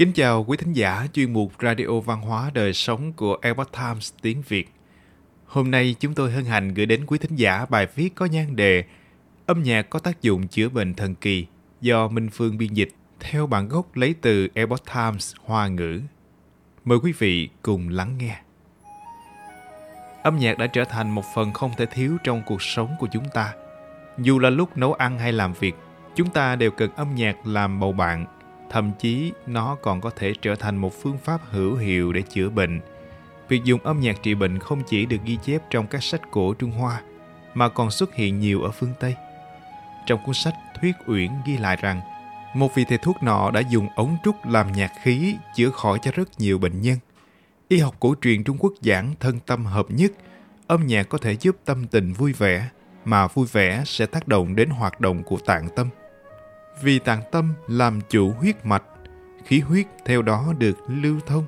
Kính chào quý thính giả chuyên mục Radio Văn hóa Đời Sống của Epoch Times tiếng Việt. Hôm nay chúng tôi hân hạnh gửi đến quý thính giả bài viết có nhan đề Âm nhạc có tác dụng chữa bệnh thần kỳ do Minh Phương biên dịch theo bản gốc lấy từ Epoch Times Hoa ngữ. Mời quý vị cùng lắng nghe. Âm nhạc đã trở thành một phần không thể thiếu trong cuộc sống của chúng ta. Dù là lúc nấu ăn hay làm việc, chúng ta đều cần âm nhạc làm bầu bạn thậm chí nó còn có thể trở thành một phương pháp hữu hiệu để chữa bệnh. Việc dùng âm nhạc trị bệnh không chỉ được ghi chép trong các sách cổ Trung Hoa, mà còn xuất hiện nhiều ở phương Tây. Trong cuốn sách Thuyết Uyển ghi lại rằng, một vị thầy thuốc nọ đã dùng ống trúc làm nhạc khí chữa khỏi cho rất nhiều bệnh nhân. Y học cổ truyền Trung Quốc giảng thân tâm hợp nhất, âm nhạc có thể giúp tâm tình vui vẻ, mà vui vẻ sẽ tác động đến hoạt động của tạng tâm vì tạng tâm làm chủ huyết mạch, khí huyết theo đó được lưu thông,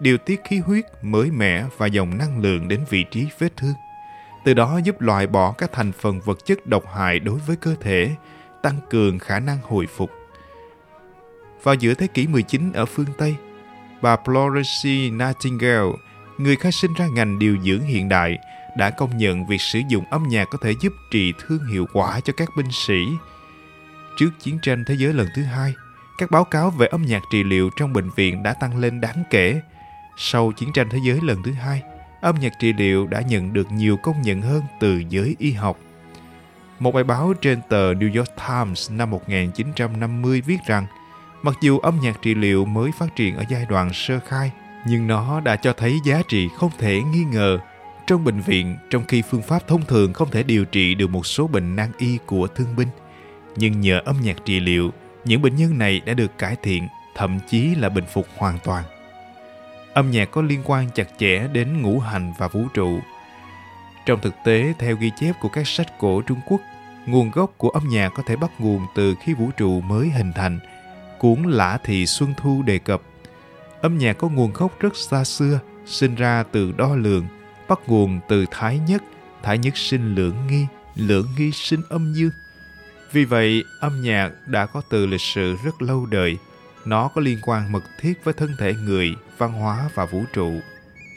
điều tiết khí huyết mới mẻ và dòng năng lượng đến vị trí vết thương. Từ đó giúp loại bỏ các thành phần vật chất độc hại đối với cơ thể, tăng cường khả năng hồi phục. Vào giữa thế kỷ 19 ở phương Tây, bà Florence Nightingale, người khai sinh ra ngành điều dưỡng hiện đại, đã công nhận việc sử dụng âm nhạc có thể giúp trị thương hiệu quả cho các binh sĩ, Trước chiến tranh thế giới lần thứ hai, các báo cáo về âm nhạc trị liệu trong bệnh viện đã tăng lên đáng kể. Sau chiến tranh thế giới lần thứ hai, âm nhạc trị liệu đã nhận được nhiều công nhận hơn từ giới y học. Một bài báo trên tờ New York Times năm 1950 viết rằng, mặc dù âm nhạc trị liệu mới phát triển ở giai đoạn sơ khai, nhưng nó đã cho thấy giá trị không thể nghi ngờ trong bệnh viện trong khi phương pháp thông thường không thể điều trị được một số bệnh nan y của thương binh nhưng nhờ âm nhạc trị liệu, những bệnh nhân này đã được cải thiện, thậm chí là bình phục hoàn toàn. Âm nhạc có liên quan chặt chẽ đến ngũ hành và vũ trụ. Trong thực tế, theo ghi chép của các sách cổ Trung Quốc, nguồn gốc của âm nhạc có thể bắt nguồn từ khi vũ trụ mới hình thành. Cuốn Lã Thị Xuân Thu đề cập, âm nhạc có nguồn gốc rất xa xưa, sinh ra từ đo lường, bắt nguồn từ Thái Nhất, Thái Nhất sinh lưỡng nghi, lưỡng nghi sinh âm dương, vì vậy, âm nhạc đã có từ lịch sử rất lâu đời. Nó có liên quan mật thiết với thân thể người, văn hóa và vũ trụ.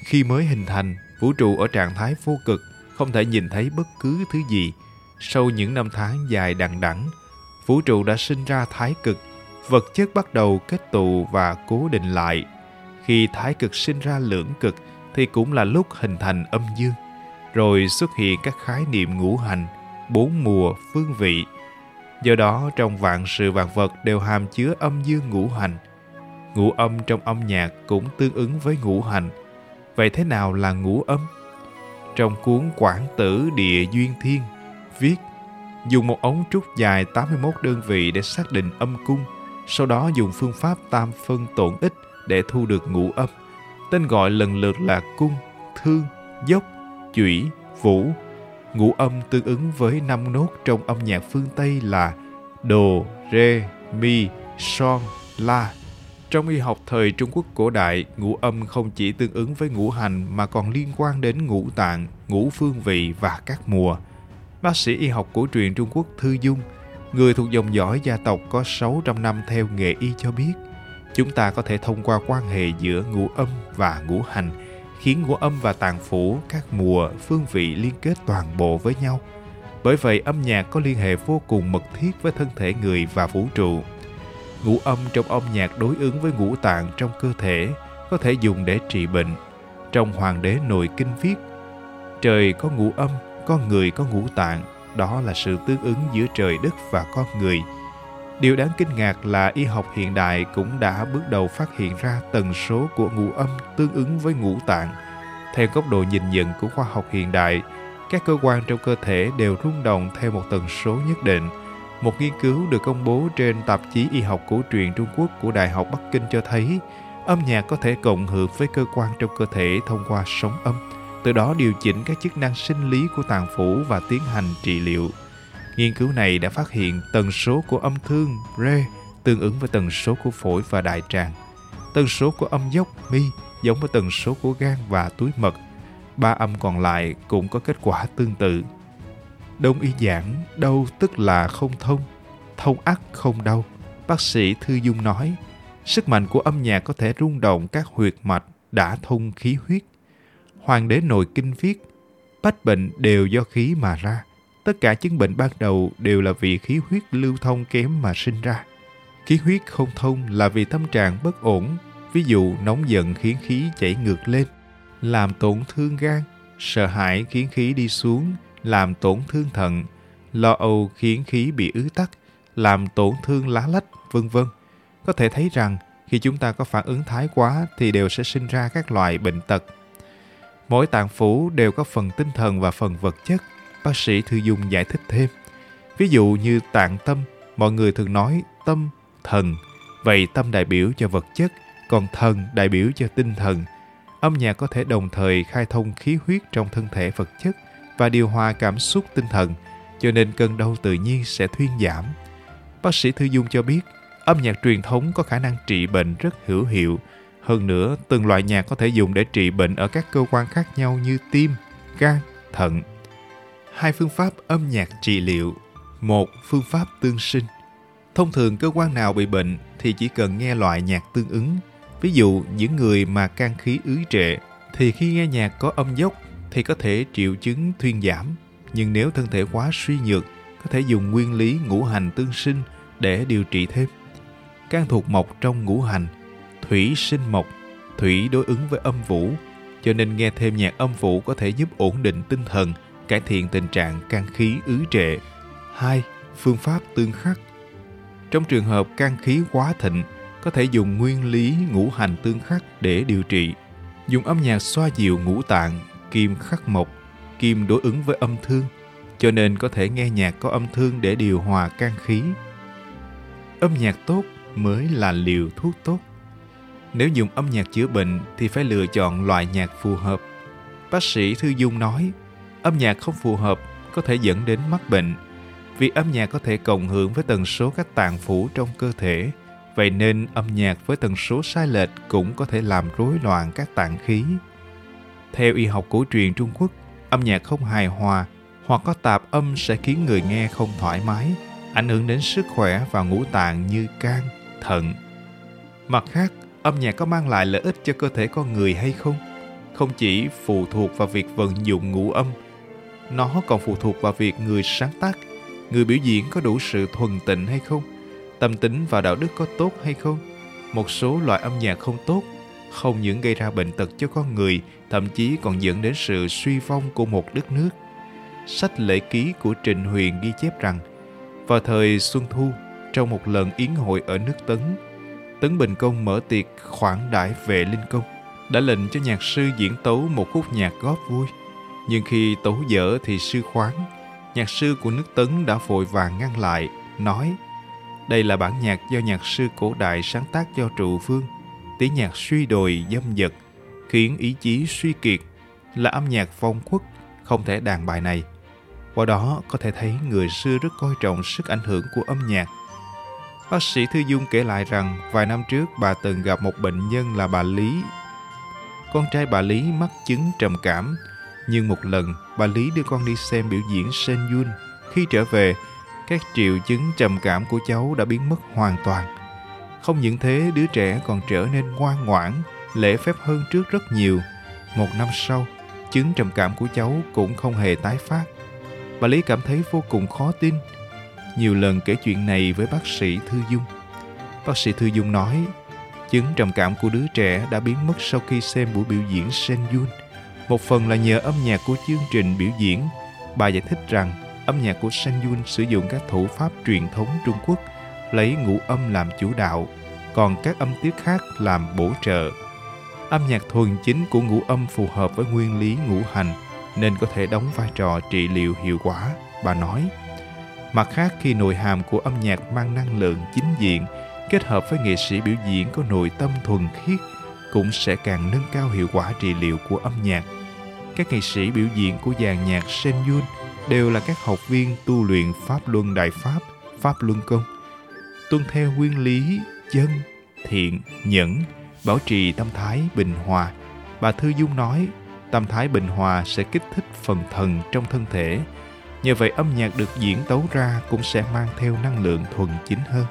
Khi mới hình thành, vũ trụ ở trạng thái vô cực, không thể nhìn thấy bất cứ thứ gì. Sau những năm tháng dài đằng đẵng, vũ trụ đã sinh ra thái cực, vật chất bắt đầu kết tụ và cố định lại. Khi thái cực sinh ra lưỡng cực thì cũng là lúc hình thành âm dương. Rồi xuất hiện các khái niệm ngũ hành, bốn mùa, phương vị, Do đó trong vạn sự vạn vật đều hàm chứa âm dương ngũ hành. Ngũ âm trong âm nhạc cũng tương ứng với ngũ hành. Vậy thế nào là ngũ âm? Trong cuốn Quảng Tử Địa Duyên Thiên viết dùng một ống trúc dài 81 đơn vị để xác định âm cung, sau đó dùng phương pháp tam phân tổn ích để thu được ngũ âm. Tên gọi lần lượt là cung, thương, dốc, chủy, vũ, Ngũ âm tương ứng với năm nốt trong âm nhạc phương Tây là Đồ, Rê, Mi, Son, La. Trong y học thời Trung Quốc cổ đại, ngũ âm không chỉ tương ứng với ngũ hành mà còn liên quan đến ngũ tạng, ngũ phương vị và các mùa. Bác sĩ y học cổ truyền Trung Quốc Thư Dung, người thuộc dòng dõi gia tộc có 600 năm theo nghề y cho biết, chúng ta có thể thông qua quan hệ giữa ngũ âm và ngũ hành – khiến ngũ âm và tạng phủ, các mùa, phương vị liên kết toàn bộ với nhau. Bởi vậy âm nhạc có liên hệ vô cùng mật thiết với thân thể người và vũ trụ. Ngũ âm trong âm nhạc đối ứng với ngũ tạng trong cơ thể, có thể dùng để trị bệnh. Trong Hoàng đế nội kinh viết, trời có ngũ âm, con người có ngũ tạng, đó là sự tương ứng giữa trời đất và con người – Điều đáng kinh ngạc là y học hiện đại cũng đã bước đầu phát hiện ra tần số của ngũ âm tương ứng với ngũ tạng. Theo góc độ nhìn nhận của khoa học hiện đại, các cơ quan trong cơ thể đều rung động theo một tần số nhất định. Một nghiên cứu được công bố trên tạp chí y học cổ truyền Trung Quốc của Đại học Bắc Kinh cho thấy âm nhạc có thể cộng hưởng với cơ quan trong cơ thể thông qua sóng âm, từ đó điều chỉnh các chức năng sinh lý của tạng phủ và tiến hành trị liệu. Nghiên cứu này đã phát hiện tần số của âm thương Re tương ứng với tần số của phổi và đại tràng. Tần số của âm dốc Mi giống với tần số của gan và túi mật. Ba âm còn lại cũng có kết quả tương tự. Đông y giảng đau tức là không thông, thông ắt không đau. Bác sĩ Thư Dung nói, Sức mạnh của âm nhạc có thể rung động các huyệt mạch đã thông khí huyết. Hoàng đế nội kinh viết, bách bệnh đều do khí mà ra. Tất cả chứng bệnh ban đầu đều là vì khí huyết lưu thông kém mà sinh ra. Khí huyết không thông là vì tâm trạng bất ổn, ví dụ nóng giận khiến khí chảy ngược lên, làm tổn thương gan, sợ hãi khiến khí đi xuống, làm tổn thương thận, lo âu khiến khí bị ứ tắc, làm tổn thương lá lách, vân vân. Có thể thấy rằng khi chúng ta có phản ứng thái quá thì đều sẽ sinh ra các loại bệnh tật. Mỗi tạng phủ đều có phần tinh thần và phần vật chất. Bác sĩ Thư Dung giải thích thêm. Ví dụ như tạng tâm, mọi người thường nói tâm, thần. Vậy tâm đại biểu cho vật chất, còn thần đại biểu cho tinh thần. Âm nhạc có thể đồng thời khai thông khí huyết trong thân thể vật chất và điều hòa cảm xúc tinh thần, cho nên cơn đau tự nhiên sẽ thuyên giảm. Bác sĩ Thư Dung cho biết, âm nhạc truyền thống có khả năng trị bệnh rất hữu hiệu. Hơn nữa, từng loại nhạc có thể dùng để trị bệnh ở các cơ quan khác nhau như tim, gan, thận. Hai phương pháp âm nhạc trị liệu. Một, phương pháp tương sinh. Thông thường cơ quan nào bị bệnh thì chỉ cần nghe loại nhạc tương ứng. Ví dụ, những người mà can khí ứ trệ thì khi nghe nhạc có âm dốc thì có thể triệu chứng thuyên giảm. Nhưng nếu thân thể quá suy nhược, có thể dùng nguyên lý ngũ hành tương sinh để điều trị thêm. Can thuộc mộc trong ngũ hành, thủy sinh mộc, thủy đối ứng với âm vũ, cho nên nghe thêm nhạc âm vũ có thể giúp ổn định tinh thần, cải thiện tình trạng can khí ứ trệ. 2. Phương pháp tương khắc Trong trường hợp can khí quá thịnh, có thể dùng nguyên lý ngũ hành tương khắc để điều trị. Dùng âm nhạc xoa dịu ngũ tạng, kim khắc mộc, kim đối ứng với âm thương, cho nên có thể nghe nhạc có âm thương để điều hòa can khí. Âm nhạc tốt mới là liều thuốc tốt. Nếu dùng âm nhạc chữa bệnh thì phải lựa chọn loại nhạc phù hợp. Bác sĩ Thư Dung nói, âm nhạc không phù hợp có thể dẫn đến mắc bệnh vì âm nhạc có thể cộng hưởng với tần số các tạng phủ trong cơ thể. Vậy nên âm nhạc với tần số sai lệch cũng có thể làm rối loạn các tạng khí. Theo y học cổ truyền Trung Quốc, âm nhạc không hài hòa hoặc có tạp âm sẽ khiến người nghe không thoải mái, ảnh hưởng đến sức khỏe và ngũ tạng như can, thận. Mặt khác, âm nhạc có mang lại lợi ích cho cơ thể con người hay không? Không chỉ phụ thuộc vào việc vận dụng ngũ âm, nó còn phụ thuộc vào việc người sáng tác, người biểu diễn có đủ sự thuần tịnh hay không, tâm tính và đạo đức có tốt hay không. Một số loại âm nhạc không tốt không những gây ra bệnh tật cho con người, thậm chí còn dẫn đến sự suy vong của một đất nước. Sách lễ ký của Trịnh Huyền ghi chép rằng, vào thời Xuân Thu, trong một lần yến hội ở nước Tấn, Tấn Bình Công mở tiệc khoản đãi vệ linh công, đã lệnh cho nhạc sư diễn tấu một khúc nhạc góp vui. Nhưng khi tấu dở thì sư khoáng, nhạc sư của nước Tấn đã vội vàng ngăn lại, nói đây là bản nhạc do nhạc sư cổ đại sáng tác cho trụ vương. Tiếng nhạc suy đồi dâm dật, khiến ý chí suy kiệt, là âm nhạc phong khuất, không thể đàn bài này. Qua đó có thể thấy người xưa rất coi trọng sức ảnh hưởng của âm nhạc. Bác sĩ Thư Dung kể lại rằng vài năm trước bà từng gặp một bệnh nhân là bà Lý. Con trai bà Lý mắc chứng trầm cảm, nhưng một lần bà Lý đưa con đi xem biểu diễn Sen Yun. Khi trở về, các triệu chứng trầm cảm của cháu đã biến mất hoàn toàn. Không những thế, đứa trẻ còn trở nên ngoan ngoãn, lễ phép hơn trước rất nhiều. Một năm sau, chứng trầm cảm của cháu cũng không hề tái phát. Bà Lý cảm thấy vô cùng khó tin. Nhiều lần kể chuyện này với bác sĩ Thư Dung. Bác sĩ Thư Dung nói, chứng trầm cảm của đứa trẻ đã biến mất sau khi xem buổi biểu diễn Sen Yun. Một phần là nhờ âm nhạc của chương trình biểu diễn. Bà giải thích rằng âm nhạc của Sang Yun sử dụng các thủ pháp truyền thống Trung Quốc, lấy ngũ âm làm chủ đạo, còn các âm tiết khác làm bổ trợ. Âm nhạc thuần chính của ngũ âm phù hợp với nguyên lý ngũ hành, nên có thể đóng vai trò trị liệu hiệu quả, bà nói. Mặt khác, khi nội hàm của âm nhạc mang năng lượng chính diện, kết hợp với nghệ sĩ biểu diễn có nội tâm thuần khiết, cũng sẽ càng nâng cao hiệu quả trị liệu của âm nhạc. Các nghệ sĩ biểu diễn của dàn nhạc Sen Yun đều là các học viên tu luyện Pháp Luân Đại Pháp, Pháp Luân Công. Tuân theo nguyên lý chân, thiện, nhẫn, bảo trì tâm thái bình hòa. Bà Thư Dung nói, tâm thái bình hòa sẽ kích thích phần thần trong thân thể. Nhờ vậy âm nhạc được diễn tấu ra cũng sẽ mang theo năng lượng thuần chính hơn.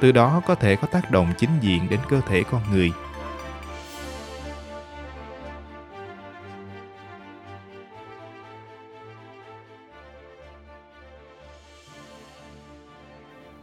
từ đó có thể có tác động chính diện đến cơ thể con người.